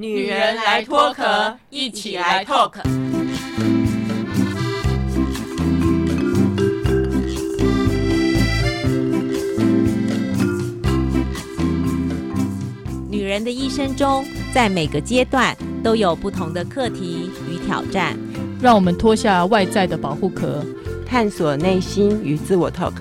女人来脱壳，一起来 talk。女人的一生中，在每个阶段都有不同的课题与挑战。让我们脱下外在的保护壳，探索内心与自我 talk。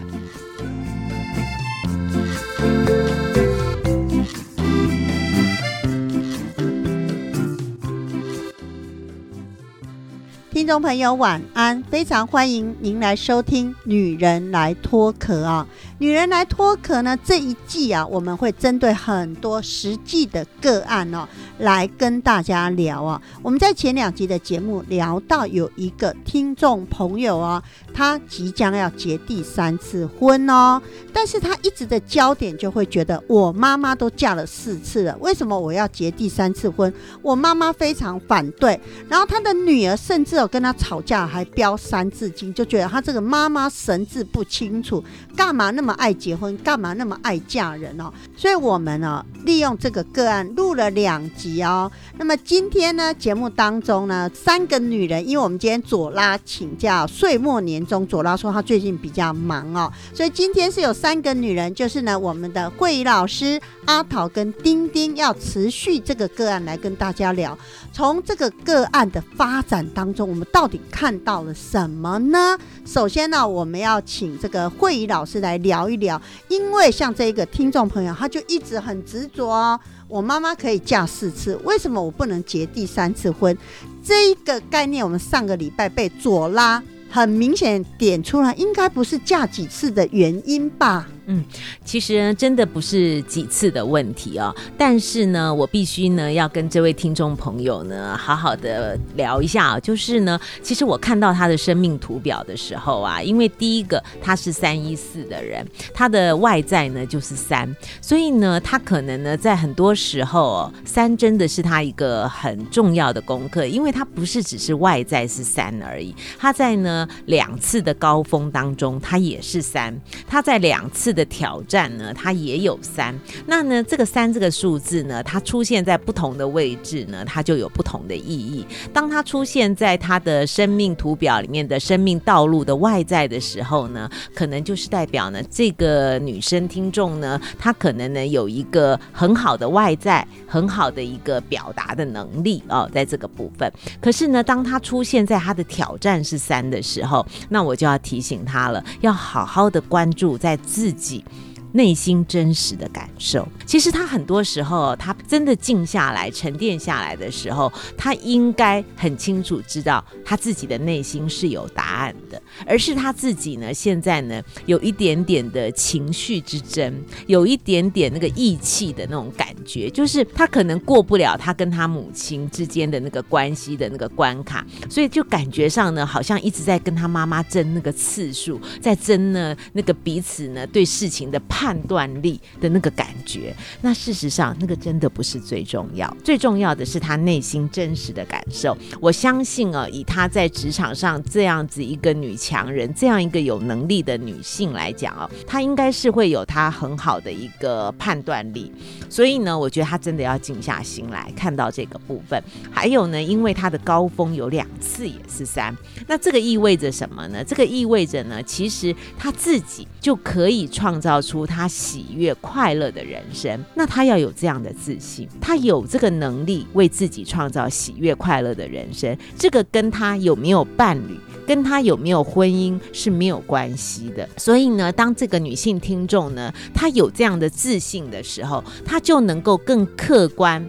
众朋友，晚安！非常欢迎您来收听《女人来脱壳》啊，《女人来脱壳》呢这一季啊，我们会针对很多实际的个案哦，来跟大家聊啊。我们在前两集的节目聊到，有一个听众朋友啊，他即将要结第三次婚哦，但是他一直的焦点就会觉得，我妈妈都嫁了四次了，为什么我要结第三次婚？我妈妈非常反对，然后他的女儿甚至有跟他吵架，还标三字经，就觉得他这个妈妈神志不清楚，干嘛那么爱结婚，干嘛那么爱嫁人哦？所以我们呢，利用这个个案录了两集哦。那么今天呢，节目当中呢，三个女人，因为我们今天左拉请假，岁末年终，左拉说她最近比较忙哦，所以今天是有三个女人，就是呢，我们的慧仪老师、阿桃跟丁丁，要持续这个个案来跟大家聊。从这个个案的发展当中，我们到底看到了什么呢？首先呢，我们要请这个慧仪老师来聊聊一聊，因为像这一个听众朋友，他就一直很执着哦，我妈妈可以嫁四次，为什么我不能结第三次婚？这一个概念，我们上个礼拜被左拉很明显点出来，应该不是嫁几次的原因吧？嗯，其实，真的不是几次的问题哦。但是呢，我必须呢要跟这位听众朋友呢好好的聊一下啊。就是呢，其实我看到他的生命图表的时候啊，因为第一个他是三一四的人，他的外在呢就是三，所以呢，他可能呢在很多时候哦，三真的是他一个很重要的功课，因为他不是只是外在是三而已，他在呢两次的高峰当中，他也是三，他在两次的的挑战呢，它也有三。那呢，这个三这个数字呢，它出现在不同的位置呢，它就有不同的意义。当它出现在他的生命图表里面的生命道路的外在的时候呢，可能就是代表呢，这个女生听众呢，她可能呢有一个很好的外在，很好的一个表达的能力哦，在这个部分。可是呢，当她出现在她的挑战是三的时候，那我就要提醒她了，要好好的关注在自己。じ。内心真实的感受，其实他很多时候，他真的静下来、沉淀下来的时候，他应该很清楚知道他自己的内心是有答案的，而是他自己呢，现在呢有一点点的情绪之争，有一点点那个义气的那种感觉，就是他可能过不了他跟他母亲之间的那个关系的那个关卡，所以就感觉上呢，好像一直在跟他妈妈争那个次数，在争呢那个彼此呢对事情的。判判断力的那个感觉，那事实上那个真的不是最重要，最重要的是他内心真实的感受。我相信啊，以他在职场上这样子一个女强人，这样一个有能力的女性来讲啊，她应该是会有她很好的一个判断力。所以呢，我觉得她真的要静下心来看到这个部分。还有呢，因为她的高峰有两次也是三，那这个意味着什么呢？这个意味着呢，其实她自己就可以创造出。他喜悦快乐的人生，那他要有这样的自信，他有这个能力为自己创造喜悦快乐的人生。这个跟他有没有伴侣，跟他有没有婚姻是没有关系的。所以呢，当这个女性听众呢，她有这样的自信的时候，她就能够更客观。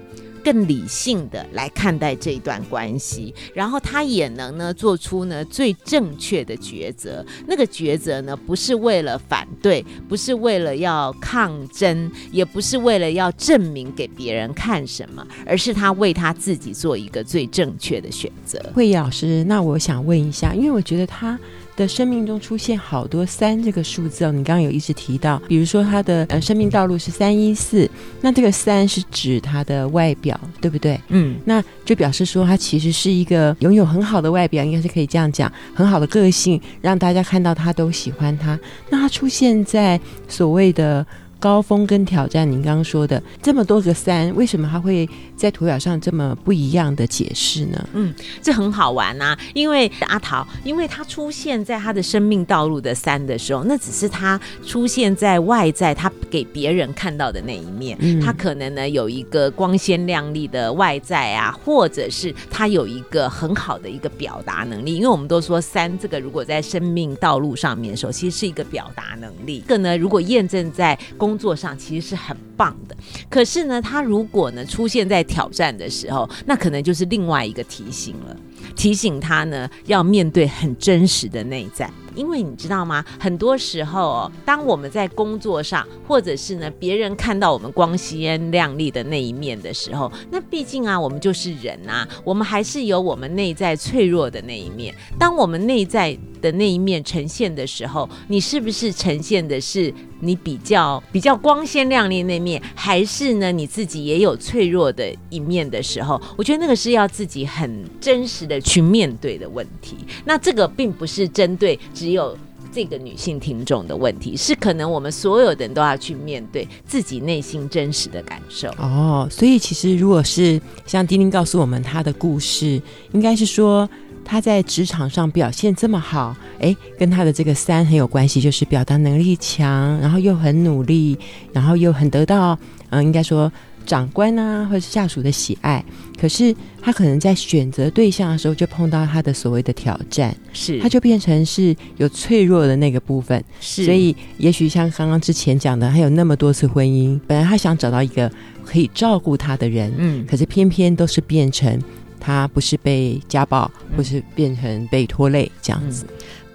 更理性的来看待这一段关系，然后他也能呢做出呢最正确的抉择。那个抉择呢，不是为了反对，不是为了要抗争，也不是为了要证明给别人看什么，而是他为他自己做一个最正确的选择。慧仪老师，那我想问一下，因为我觉得他。的生命中出现好多三这个数字哦，你刚刚有一直提到，比如说他的呃生命道路是三一四，那这个三是指他的外表，对不对？嗯，那就表示说他其实是一个拥有很好的外表，应该是可以这样讲，很好的个性，让大家看到他都喜欢他。那他出现在所谓的高峰跟挑战，您刚刚说的这么多个三，为什么他会在图表上这么不一样的解释呢？嗯这很好玩呐、因为阿桃，因为他出现在他的生命道路的三的时候，那只是他出现在外在，他给别人看到的那一面。嗯他可能呢有一个光鲜亮丽的外在啊，或者是他有一个很好的一个表达能力。因为我们都说三这个如果在生命道路上面的时候，其实是一个表达能力。这个呢，如果验证在工作上，其实是很棒的。可是呢，他如果呢出现在挑战的时候，那可能就是另外一个提醒了。提醒他呢要面对很真实的内在。因为你知道吗？很多时候，当我们在工作上，或者是呢别人看到我们光鲜亮丽的那一面的时候，那毕竟啊，我们就是人啊，我们还是有我们内在脆弱的那一面。当我们内在的那一面呈现的时候，你是不是呈现的是你比较比较光鲜亮丽那面，还是呢你自己也有脆弱的一面的时候？我觉得那个是要自己很真实的去面对的问题。那这个并不是针对只有。这个女性听众的问题是，可能我们所有人都要去面对自己内心真实的感受。哦，所以其实如果是像丁丁告诉我们他的故事，应该是说他在职场上表现这么好，诶，跟他的这个三很有关系，就是表达能力强，然后又很努力，然后又很得到，嗯、应该说长官啊或者是下属的喜爱。可是他可能在选择对象的时候，就碰到他的所谓的挑战，是，他就变成是有脆弱的那个部分。是，所以，也许像刚刚之前讲的，他有那么多次婚姻，本来他想找到一个可以照顾他的人，嗯，可是偏偏都是变成他不是被家暴，嗯或是变成被拖累这样子。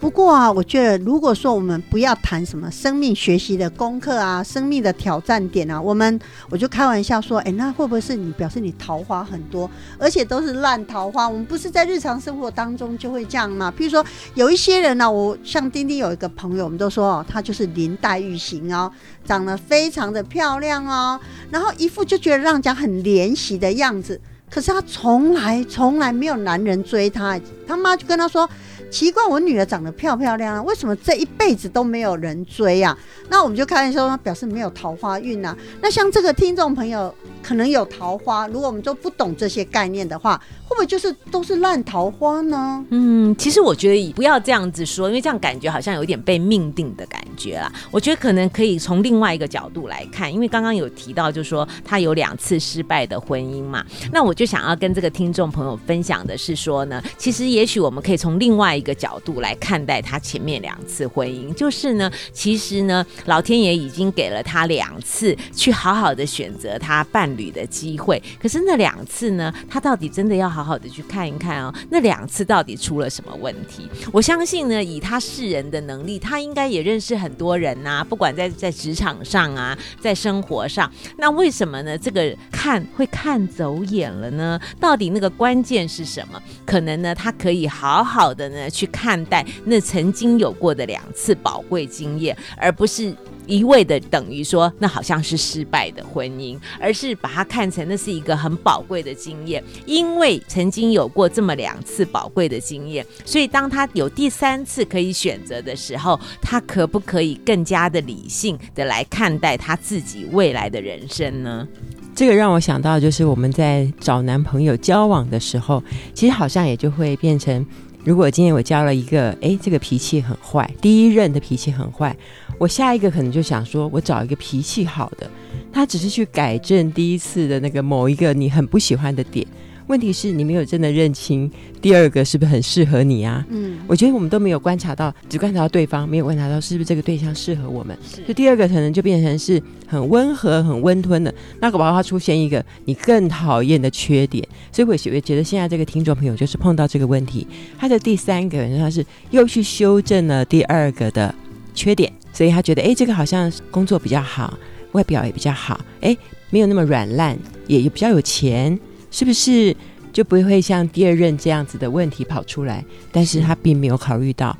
不过啊，我觉得如果说我们不要谈什么生命学习的功课啊，生命的挑战点啊，我们我就开玩笑说，哎，那会不会是你表示你桃花很多，而且都是烂桃花？我们不是在日常生活当中就会这样吗？譬如说有一些人呢、我像丁丁有一个朋友，我们都说哦，她就是林黛玉型哦，长得非常的漂亮哦，然后一副就觉得让人家很怜惜的样子。可是她从来从来没有男人追她，他妈就跟她说。奇怪，我女儿长得漂漂亮亮，为什么这一辈子都没有人追啊？那我们就开玩笑说，表示没有桃花运啊。那像这个听众朋友可能有桃花，如果我们都不懂这些概念的话，会不会就是都是烂桃花呢？嗯，其实我觉得不要这样子说，因为这样感觉好像有一点被命定的感觉啦。我觉得可能可以从另外一个角度来看，因为刚刚有提到，就是说他有两次失败的婚姻嘛。那我就想要跟这个听众朋友分享的是说呢，其实也许我们可以从另外一个角度来看待他前面两次婚姻，就是呢，其实呢，老天爷已经给了他两次去好好的选择他伴侣的机会，可是那两次呢，他到底真的要好好的去看一看哦，那两次到底出了什么问题？我相信呢，以他世人的能力，他应该也认识很多人呐、不管在在职场上啊，在生活上，那为什么呢？这个看会看走眼了呢？到底那个关键是什么？可能呢，他可以好好的呢去看待那曾经有过的两次宝贵经验，而不是。一味的等于说那好像是失败的婚姻，而是把它看成那是一个很宝贵的经验，因为曾经有过这么两次宝贵的经验，所以当他有第三次可以选择的时候，他可不可以更加的理性的来看待他自己未来的人生呢？这个让我想到，就是我们在找男朋友交往的时候，其实好像也就会变成，如果今天我交了一个，哎，这个脾气很坏，第一任的脾气很坏，我下一个可能就想说，我找一个脾气好的，他只是去改正第一次的那个某一个你很不喜欢的点。问题是你没有真的认清第二个是不是很适合你啊？嗯，我觉得我们都没有观察到，只观察到对方，没有观察到是不是这个对象适合我们。是就第二个可能就变成是很温和、很温吞的，那个娃娃出现一个你更讨厌的缺点。所以我也觉得现在这个听众朋友就是碰到这个问题，他的第三个人他是又去修正了第二个的缺点，所以他觉得哎，这个好像工作比较好，外表也比较好，哎，没有那么软烂，也也比较有钱，是不是？就不会像第二任这样子的问题跑出来，但是他并没有考虑到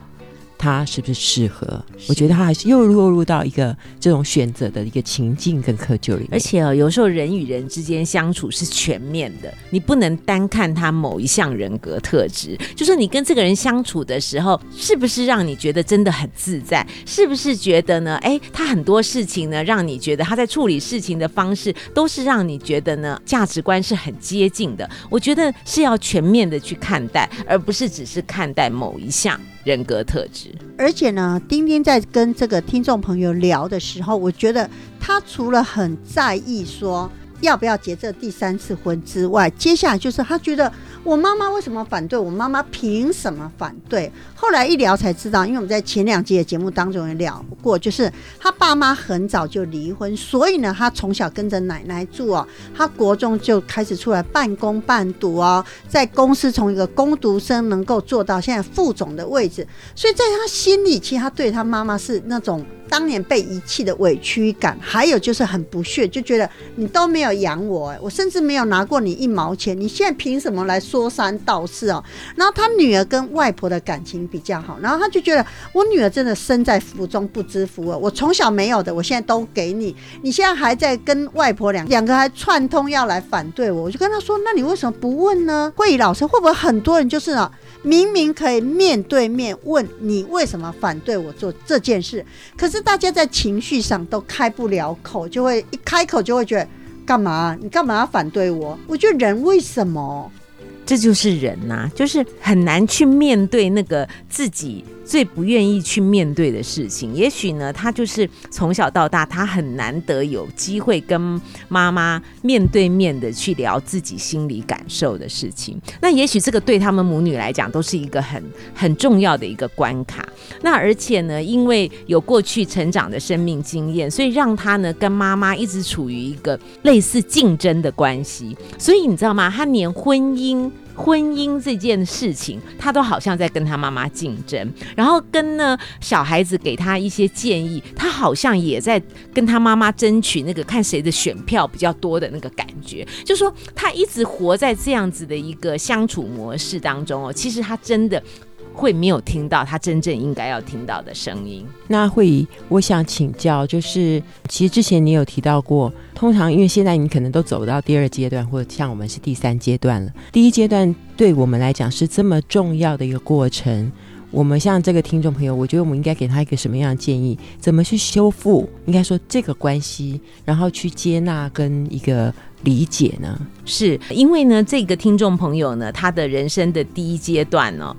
他是不是适合？我觉得他还是又落入到一个这种选择的一个情境跟窠臼里面。而且哦，有时候人与人之间相处是全面的，你不能单看他某一项人格特质。就是你跟这个人相处的时候，是不是让你觉得真的很自在？是不是觉得呢？哎，他很多事情呢，让你觉得他在处理事情的方式都是让你觉得呢，价值观是很接近的。我觉得是要全面的去看待，而不是只是看待某一项人格特质。而且呢，丁丁在跟这个听众朋友聊的时候，我觉得他除了很在意说要不要结这第三次婚之外，接下来就是他觉得我妈妈为什么反对？我妈妈凭什么反对？后来一聊才知道，因为我们在前两集的节目当中也聊过，就是他爸妈很早就离婚，所以呢，他从小跟着奶奶住哦。他国中就开始出来半工半读哦，在公司从一个工读生能够做到现在副总的位置，所以在他心里，其实他对他妈妈是那种当年被遗弃的委屈感，还有就是很不屑，就觉得你都没有养我，我甚至没有拿过你一毛钱，你现在凭什么来说三道四哦？然后他女儿跟外婆的感情比较好，然后他就觉得我女儿真的身在福中不知福啊，我从小没有的，我现在都给你，你现在还在跟外婆两两个还串通要来反对我，我就跟他说，那你为什么不问呢？慧仪老师会不会很多人就是啊？明明可以面对面问你为什么反对我做这件事，可是大家在情绪上都开不了口，就会一开口就会觉得干嘛？你干嘛要反对我？我觉得人为什么？这就是人呐、就是很难去面对那个自己最不愿意去面对的事情。也许呢，他就是从小到大，他很难得有机会跟妈妈面对面的去聊自己心里感受的事情。那也许这个对他们母女来讲，都是一个很很重要的一个关卡。那而且呢，因为有过去成长的生命经验，所以让他呢跟妈妈一直处于一个类似竞争的关系。所以你知道吗？他连婚姻。婚姻这件事情，他都好像在跟他妈妈竞争，然后跟呢小孩子给他一些建议，他好像也在跟他妈妈争取那个看谁的选票比较多的那个感觉，就说他一直活在这样子的一个相处模式当中哦，其实他真的会没有听到他真正应该要听到的声音。那会议，我想请教，就是其实之前你有提到过，通常因为现在你可能都走到第二阶段，或者像我们是第三阶段了。第一阶段对我们来讲是这么重要的一个过程，我们像这个听众朋友，我觉得我们应该给他一个什么样的建议？怎么去修复？应该说这个关系，然后去接纳跟一个理解呢？是因为呢，这个听众朋友呢，他的人生的第一阶段呢、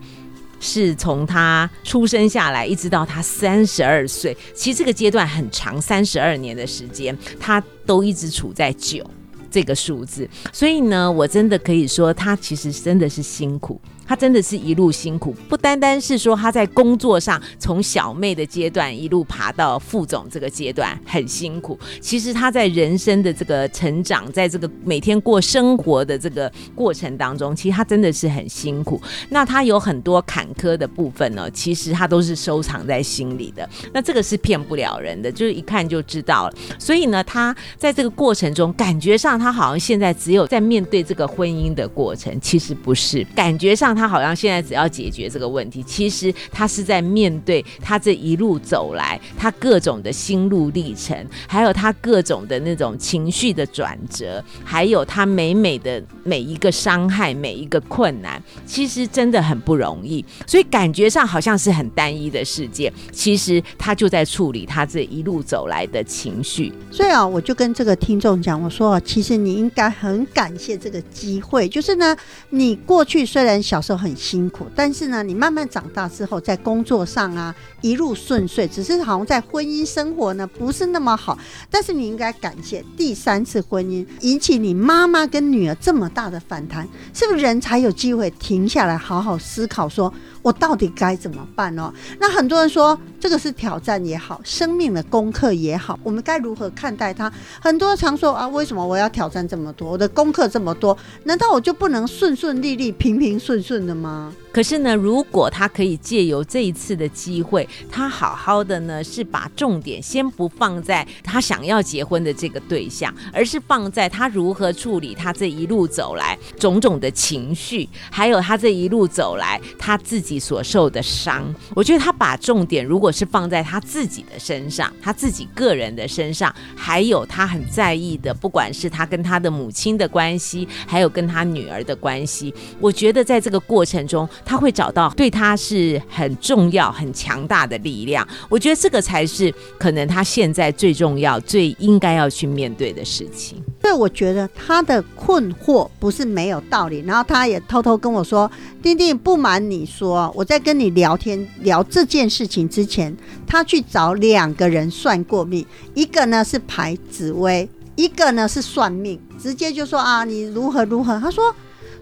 是从他出生下来一直到他三十二岁，其实这个阶段很长，三十二年的时间，他都一直处在九这个数字。所以呢，我真的可以说，他其实真的是辛苦。他真的是一路辛苦，不单单是说他在工作上从小妹的阶段一路爬到副总这个阶段很辛苦，其实他在人生的这个成长，在这个每天过生活的这个过程当中，其实他真的是很辛苦。那他有很多坎坷的部分呢，其实他都是收藏在心里的。那这个是骗不了人的，就是一看就知道了。所以呢，他在这个过程中，感觉上他好像现在只有在面对这个婚姻的过程，其实不是。感觉上他好像现在只要解决这个问题，其实他是在面对他这一路走来，他各种的心路历程，还有他各种的那种情绪的转折，还有他每每的每一个伤害，每一个困难，其实真的很不容易。所以感觉上好像是很单一的世界，其实他就在处理他这一路走来的情绪。所以啊，我就跟这个听众讲，我说，其实你应该很感谢这个机会，就是呢，你过去虽然小时候很辛苦，但是呢，你慢慢长大之后，在工作上啊一路顺遂，只是好像在婚姻生活呢不是那么好，但是你应该感谢第三次婚姻引起你妈妈跟女儿这么大的反弹，是不是人才有机会停下来好好思考，说我到底该怎么办哦？那很多人说这个是挑战也好，生命的功课也好，我们该如何看待它？很多人常说啊，为什么我要挑战这么多？我的功课这么多，难道我就不能顺顺利利、平平顺顺的吗？可是呢，如果他可以借由这一次的机会，他好好的呢，是把重点先不放在他想要结婚的这个对象，而是放在他如何处理他这一路走来种种的情绪，还有他这一路走来他自己所受的伤。我觉得他把重点如果是放在他自己的身上，他自己个人的身上，还有他很在意的，不管是他跟他的母亲的关系，还有跟他女儿的关系，我觉得在这个过程中，他会找到对他是很重要、很强大的力量。我觉得这个才是可能他现在最重要、最应该要去面对的事情。所以我觉得他的困惑不是没有道理，然后他也偷偷跟我说：“丁丁，不瞒你说，我在跟你聊天聊这件事情之前，他去找两个人算过命，一个呢是排紫薇，一个呢是算命，直接就说啊，你如何如何。他说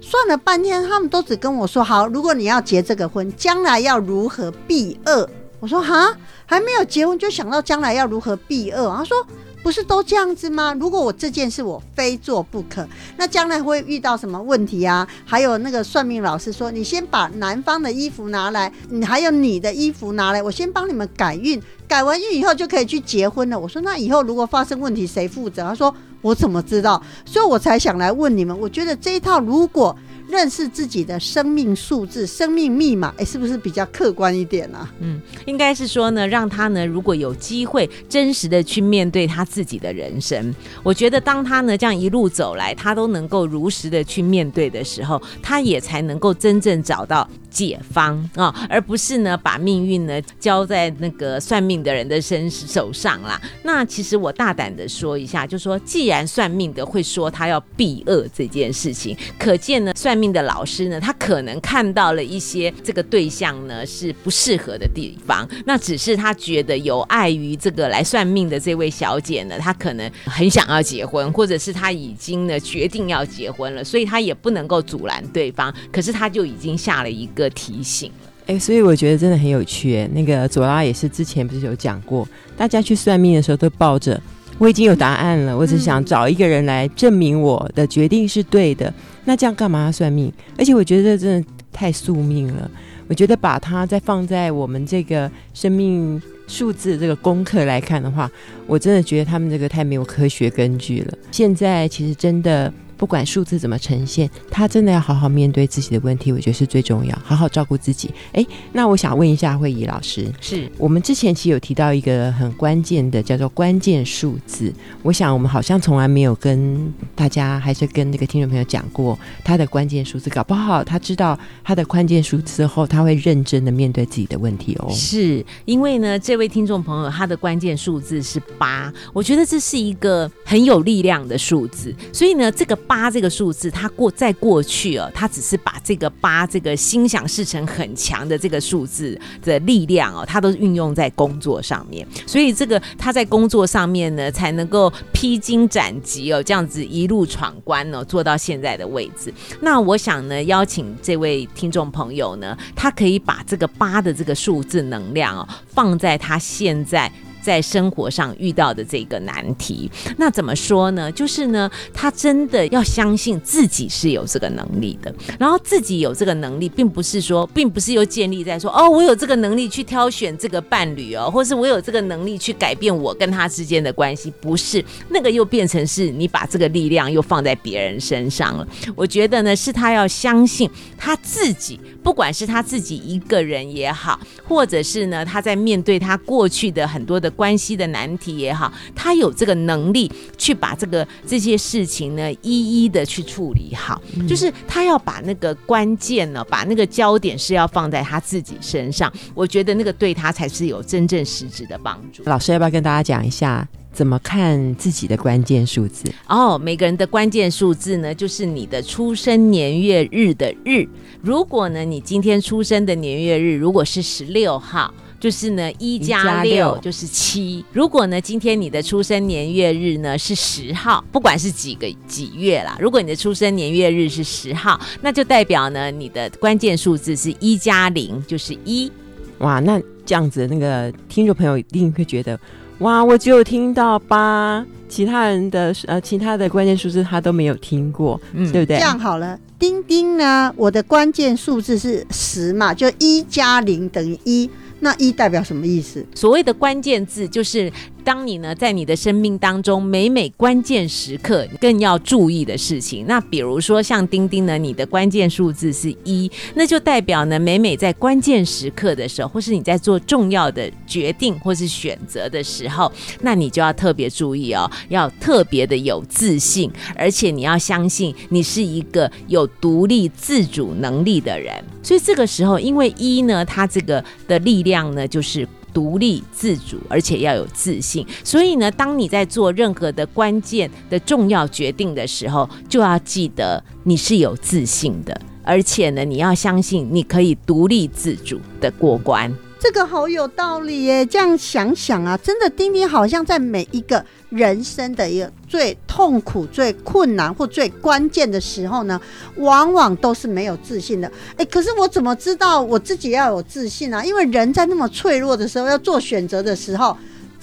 算了半天，他们都只跟我说好，如果你要结这个婚，将来要如何避恶。我说哈，还没有结婚就想到将来要如何避恶。他说。不是都这样子吗？如果我这件事我非做不可，那将来会遇到什么问题啊？还有那个算命老师说，你先把男方的衣服拿来，你还有你的衣服拿来，我先帮你们改运，改完运以后就可以去结婚了。我说那以后如果发生问题谁负责？他说我怎么知道？所以我才想来问你们。我觉得这一套如果。认识自己的生命数字、生命密码，哎，是不是比较客观一点呢？嗯，应该是说呢，让他呢，如果有机会真实的去面对他自己的人生，我觉得当他呢这样一路走来，他都能够如实的去面对的时候，他也才能够真正找到。解方啊，而不是呢把命运呢交在那个算命的人的身手上啦。那其实我大胆的说一下，就说既然算命的会说他要避恶这件事情，可见呢算命的老师呢他可能看到了一些这个对象呢是不适合的地方。那只是他觉得有碍于这个来算命的这位小姐呢，她可能很想要结婚，或者是她已经呢决定要结婚了，所以他也不能够阻拦对方。可是他就已经下了一个。的提醒了，哎，所以我觉得真的很有趣。那个左拉也是之前不是有讲过，大家去算命的时候都抱着我已经有答案了，我只想找一个人来证明我的决定是对的。那这样干嘛要算命？而且我觉得这真的太宿命了。我觉得把它再放在我们这个生命数字这个功课来看的话，我真的觉得他们这个太没有科学根据了。现在其实真的。不管数字怎么呈现，他真的要好好面对自己的问题，我觉得是最重要，好好照顾自己。哎，那我想问一下慧怡老师，是我们之前其实有提到一个很关键的，叫做关键数字。我想我们好像从来没有跟大家，还是跟那个听众朋友讲过他的关键数字，搞不好他知道他的关键数字后，他会认真的面对自己的问题哦。是因为呢，这位听众朋友他的关键数字是八，我觉得这是一个很有力量的数字，所以呢，这个。八八这个数字，它过在过去哦，它只是把这个八这个心想事成很强的这个数字的力量哦，它都运用在工作上面，所以这个他在工作上面呢，才能够披荆斩棘哦，这样子一路闯关哦，做到现在的位置。那我想呢，邀请这位听众朋友呢，他可以把这个八的这个数字能量哦，放在他现在。在生活上遇到的这个难题，那怎么说呢？就是呢，他真的要相信自己是有这个能力的。然后自己有这个能力，并不是说，并不是又建立在说，哦，我有这个能力去挑选这个伴侣哦，或是我有这个能力去改变我跟他之间的关系，不是那个又变成是你把这个力量又放在别人身上了。我觉得呢，是他要相信他自己，不管是他自己一个人也好，或者是呢，他在面对他过去的很多的。关系的难题也好，他有这个能力去把这个这些事情呢一一的去处理好，就是他要把那个关键呢，把那个焦点是要放在他自己身上。我觉得那个对他才是有真正实质的帮助。老师要不要跟大家讲一下怎么看自己的关键数字？哦，每个人的关键数字呢，就是你的出生年月日的日。如果呢，你今天出生的年月日如果是十六号。就是呢，一加六就是七。如果呢，今天你的出生年月日呢是十号，不管是几个几月啦，如果你的出生年月日是十号，那就代表呢，你的关键数字是一加零，就是一。哇，那这样子，那个听众朋友一定会觉得，哇，我只有听到八。其他人的呃其他的关键数字他都没有听过，嗯对不对这？样好了，丁丁呢，我的关键数字是十嘛，就一加零等于一，那一代表什么意思？所谓的关键字，就是当你呢在你的生命当中每每关键时刻更要注意的事情。那比如说像丁丁呢，你的关键数字是一，那就代表呢每每在关键时刻的时候，或是你在做重要的决定或是选择的时候，那你就要特别注意哦，要特别的有自信，而且你要相信你是一个有独立自主能力的人。所以这个时候，因为一呢，它这个的力量呢，就是。独立自主，而且要有自信。所以呢，当你在做任何的关键的重要决定的时候，就要记得你是有自信的，而且呢，你要相信你可以独立自主的过关。这个好有道理耶！这样想想啊，真的丁丁好像在每一个人生的一个最痛苦、最困难或最关键的时候呢，往往都是没有自信的。哎，可是我怎么知道我自己要有自信啊？因为人在那么脆弱的时候，要做选择的时候，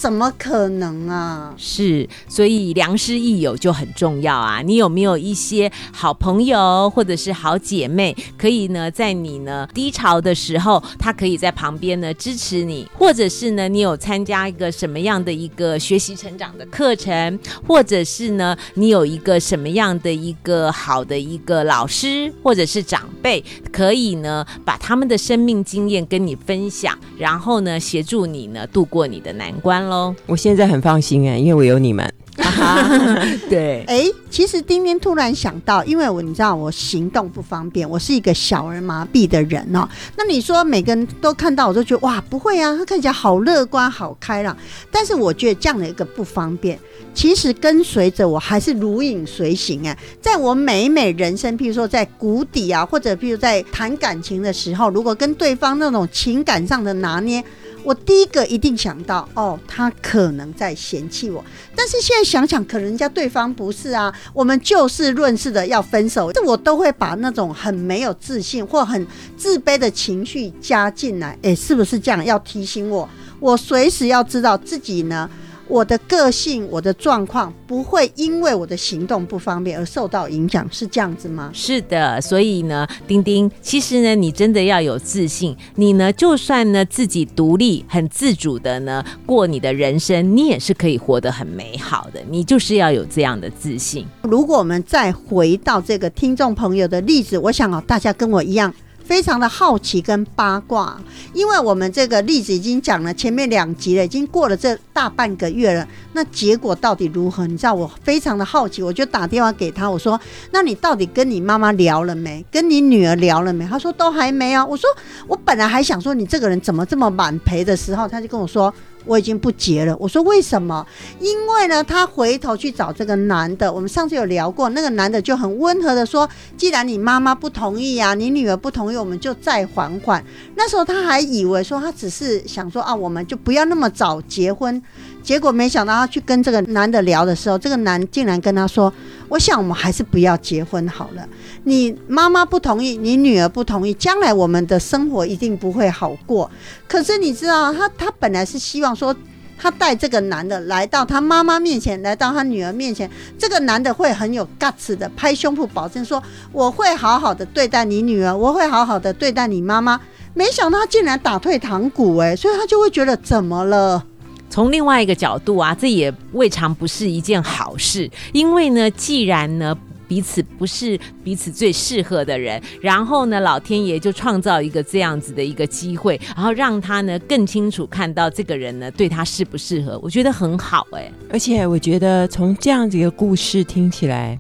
怎么可能啊？是，所以良师益友就很重要啊。你有没有一些好朋友或者是好姐妹，可以呢，在你呢低潮的时候，她可以在旁边呢支持你，或者是呢，你有参加一个什么样的一个学习成长的课程，或者是呢，你有一个什么样的一个好的一个老师或者是长辈，可以呢把他们的生命经验跟你分享，然后呢协助你呢度过你的难关喽。我现在很放心哎，因为我有你们。对。哎，其实丁丁突然想到，因为我你知道我行动不方便，我是一个小儿麻痹的人哦。那你说每个人都看到我都觉得哇，不会啊，他看起来好乐观、好开朗。但是我觉得这样的一个不方便，其实跟随着我还是如影随形哎。在我每每人生，譬如说在谷底啊，或者譬如在谈感情的时候，如果跟对方那种情感上的拿捏。我第一个一定想到，哦，他可能在嫌弃我。但是现在想想，可能人家对方不是啊，我们就事论事的要分手，这我都会把那种很没有自信或很自卑的情绪加进来。诶，是不是这样？要提醒我，我随时要知道自己呢。我的个性、我的状况不会因为我的行动不方便而受到影响，是这样子吗？是的，所以呢，丁丁，其实呢，你真的要有自信。你呢，就算呢自己独立、很自主的呢过你的人生，你也是可以活得很美好的。你就是要有这样的自信。如果我们再回到这个听众朋友的例子，我想啊，大家跟我一样。非常的好奇跟八卦，因为我们这个例子已经讲了前面两集了，已经过了这大半个月了，那结果到底如何？你知道我非常的好奇，我就打电话给他，我说：“那你到底跟你妈妈聊了没？跟你女儿聊了没？”他说：“都还没啊。”我说：“我本来还想说你这个人怎么这么满陪的时候，他就跟我说。”我已经不结了。我说为什么？因为呢，他回头去找这个男的。我们上次有聊过，那个男的就很温和的说：“既然你妈妈不同意呀，你女儿不同意，我们就再缓缓。”那时候他还以为说他只是想说啊，我们就不要那么早结婚。结果没想到他去跟这个男的聊的时候，这个男竟然跟他说：“我想我们还是不要结婚好了。你妈妈不同意，你女儿不同意，将来我们的生活一定不会好过。可是你知道，他他本来是希望说，他带这个男的来到他妈妈面前，来到他女儿面前，这个男的会很有 guts 的拍胸脯保证说，我会好好的对待你女儿，我会好好的对待你妈妈。没想到他竟然打退堂鼓，哎，所以他就会觉得怎么了？从另外一个角度啊，这也未尝不是一件好事，因为呢，既然呢。彼此不是彼此最适合的人，然后呢，老天爷就创造一个这样子的一个机会，然后让他呢更清楚看到这个人呢对他适不适合，我觉得很好哎。而且我觉得从这样子一个故事听起来，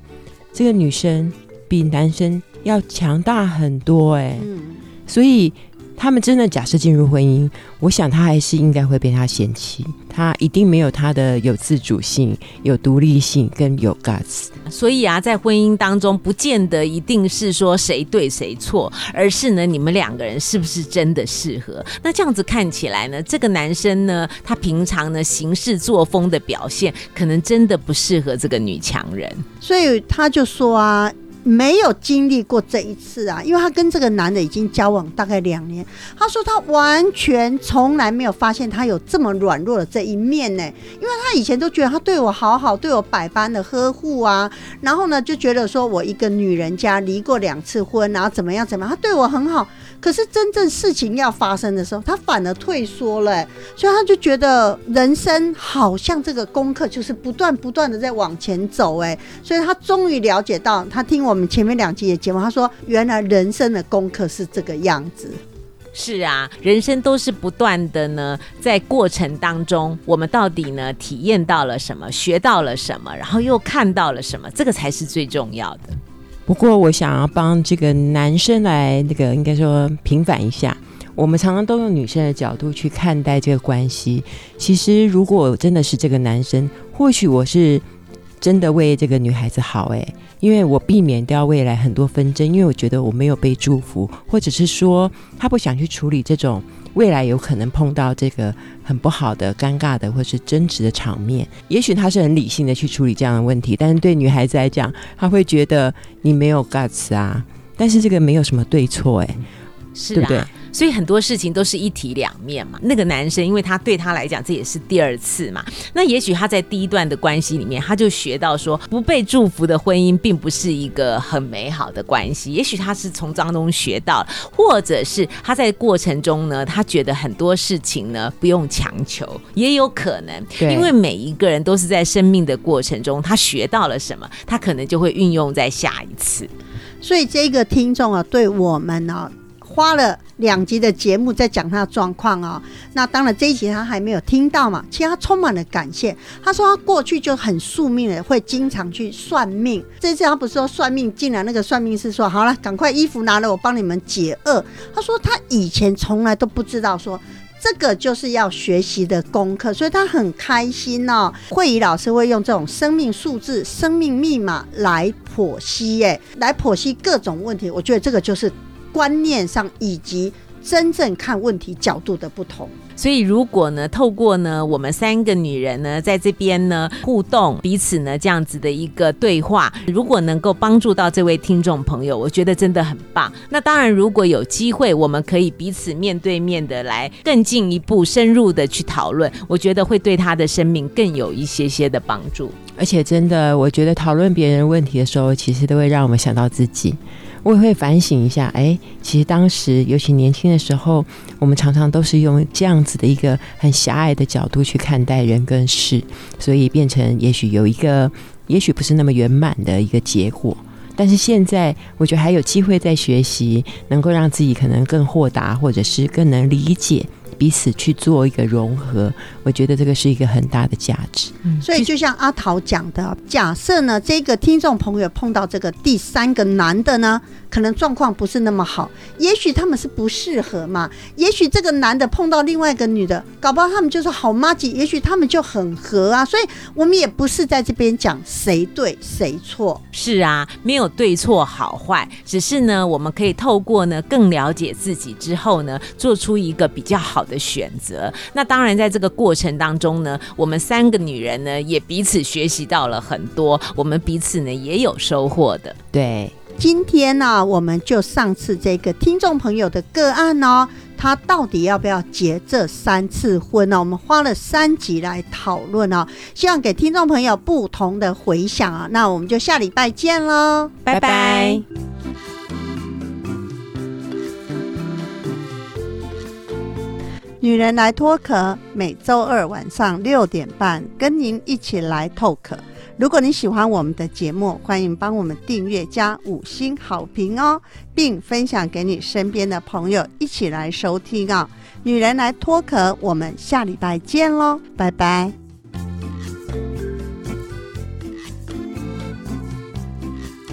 这个女生比男生要强大很多哎，嗯，所以他们真的假设进入婚姻，我想他还是应该会被他嫌弃，他一定没有他的有自主性、有独立性跟有 guts。所以啊，在婚姻当中，不见得一定是说谁对谁错，而是呢，你们两个人是不是真的适合？那这样子看起来呢，这个男生呢，他平常呢行事作风的表现，可能真的不适合这个女强人。所以他就说啊，没有经历过这一次啊，因为她跟这个男的已经交往大概两年。她说她完全从来没有发现他有这么软弱的这一面呢，因为她以前都觉得他对我好好，对我百般的呵护啊，然后呢就觉得说我一个女人家离过两次婚，然后怎么样怎么样，他对我很好。可是真正事情要发生的时候，他反而退缩了，所以他就觉得人生好像这个功课就是不断不断的在往前走，哎，所以他终于了解到，他听我们前面两集的节目，他说原来人生的功课是这个样子。是啊，人生都是不断的呢，在过程当中，我们到底呢体验到了什么，学到了什么，然后又看到了什么，这个才是最重要的。不过，我想要帮这个男生来那个，应该说平反一下。我们常常都用女生的角度去看待这个关系。其实，如果真的是这个男生，或许我是真的为这个女孩子好，诶，因为我避免掉未来很多纷争，因为我觉得我没有被祝福，或者是说他不想去处理这种。未来有可能碰到这个很不好的、尴尬的或是争执的场面，也许他是很理性的去处理这样的问题，但是对女孩子来讲，她会觉得你没有 guts 啊。但是这个没有什么对错，诶，是对不对？所以很多事情都是一体两面嘛。那个男生，因为他对他来讲这也是第二次嘛。那也许他在第一段的关系里面，他就学到说，不被祝福的婚姻并不是一个很美好的关系。也许他是从当中学到，或者是他在过程中呢，他觉得很多事情呢不用强求，也有可能，因为每一个人都是在生命的过程中，他学到了什么，他可能就会运用在下一次。所以这个听众啊，对我们呢。花了两集的节目在讲他的状况哦，那当然这一集他还没有听到嘛。其实他充满了感谢，他说他过去就很宿命的，会经常去算命。这次他不是说算命，竟然那个算命师说好了，赶快衣服拿了，我帮你们解厄。他说他以前从来都不知道说这个就是要学习的功课，所以他很开心哦。慧仪老师会用这种生命数字、生命密码来剖析，哎，来剖析各种问题。我觉得这个就是。观念上以及真正看问题角度的不同，所以如果呢，透过呢我们三个女人呢在这边呢互动，彼此呢这样子的一个对话，如果能够帮助到这位听众朋友，我觉得真的很棒。那当然，如果有机会，我们可以彼此面对面的来更进一步深入的去讨论，我觉得会对他的生命更有一些些的帮助。而且真的，我觉得讨论别人问题的时候，其实都会让我们想到自己。我也会反省一下，哎，其实当时尤其年轻的时候，我们常常都是用这样子的一个很狭隘的角度去看待人跟事，所以变成也许有一个，也许不是那么圆满的一个结果。但是现在，我觉得还有机会在学习，能够让自己可能更豁达，或者是更能理解。彼此去做一个融合，我觉得这个是一个很大的价值。嗯，所以就像阿桃讲的，假设呢，这个听众朋友碰到这个第三个男的呢。可能状况不是那么好，也许他们是不适合嘛？也许这个男的碰到另外一个女的，搞不好他们就是好妈吉，也许他们就很合啊。所以我们也不是在这边讲谁对谁错，是啊，没有对错好坏，只是呢，我们可以透过呢更了解自己之后呢，做出一个比较好的选择。那当然，在这个过程当中呢，我们三个女人呢也彼此学习到了很多，我们彼此呢也有收获的，对。今天呢，我们就上次这个听众朋友的个案哦，他到底要不要结这三次婚呢？我们花了三集来讨论哦，希望给听众朋友不同的回响啊。那我们就下礼拜见喽，拜拜。女人来脱壳，每周二晚上六点半跟您一起来透壳。如果你喜欢我们的节目，欢迎帮我们订阅加五星好评哦，并分享给你身边的朋友一起来收听啊！女人来脱壳，我们下礼拜见喽，拜拜。